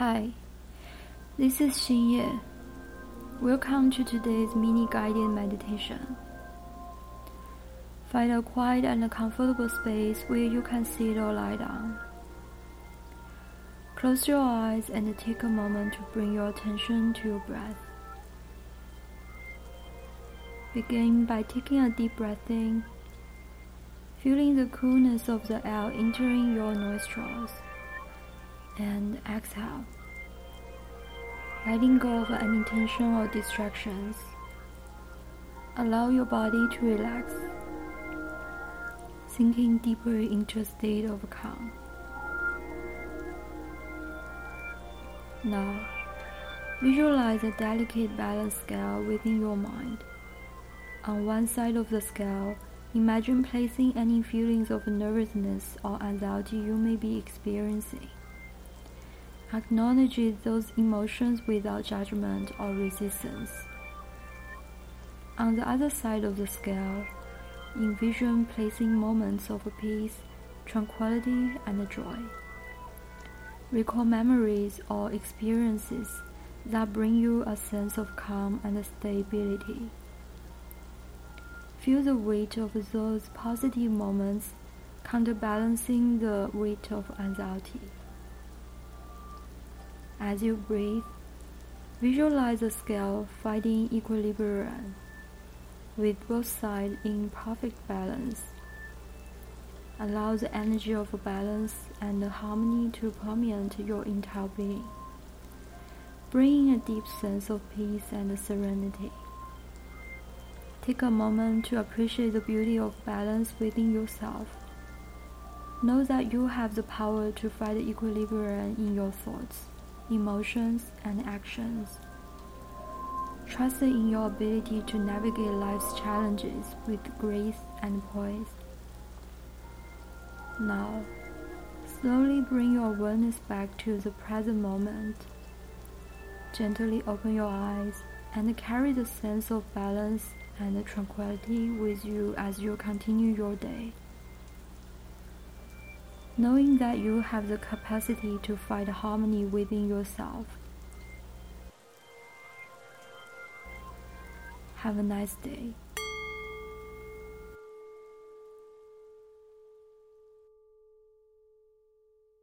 Hi, this is Xin Ye. Welcome to today's mini guided meditation. Find a quiet and comfortable space where you can sit or lie down. Close your eyes and take a moment to bring your attention to your breath. Begin by taking a deep breath in, feeling the coolness of the air entering your nostrils and exhale. Letting go of any tension or distractions. Allow your body to relax, sinking deeper into a state of calm. Now, visualize a delicate balance scale within your mind. On one side of the scale, imagine placing any feelings of nervousness or anxiety you may be experiencing. Acknowledge those emotions without judgment or resistance. On the other side of the scale, envision placing moments of peace, tranquility, and joy. Recall memories or experiences that bring you a sense of calm and stability. Feel the weight of those positive moments counterbalancing the weight of anxiety. As you breathe, visualize the scale finding equilibrium with both sides in perfect balance. Allow the energy of balance and harmony to permeate your entire being, bringing a deep sense of peace and serenity. Take a moment to appreciate the beauty of balance within yourself. Know that you have the power to find equilibrium in your thoughts emotions, and actions. Trust in your ability to navigate life's challenges with grace and poise. Now, slowly bring your awareness back to the present moment. Gently open your eyes and carry the sense of balance and tranquility with you as you continue your day knowing that you have the capacity to find harmony within yourself. Have a nice day.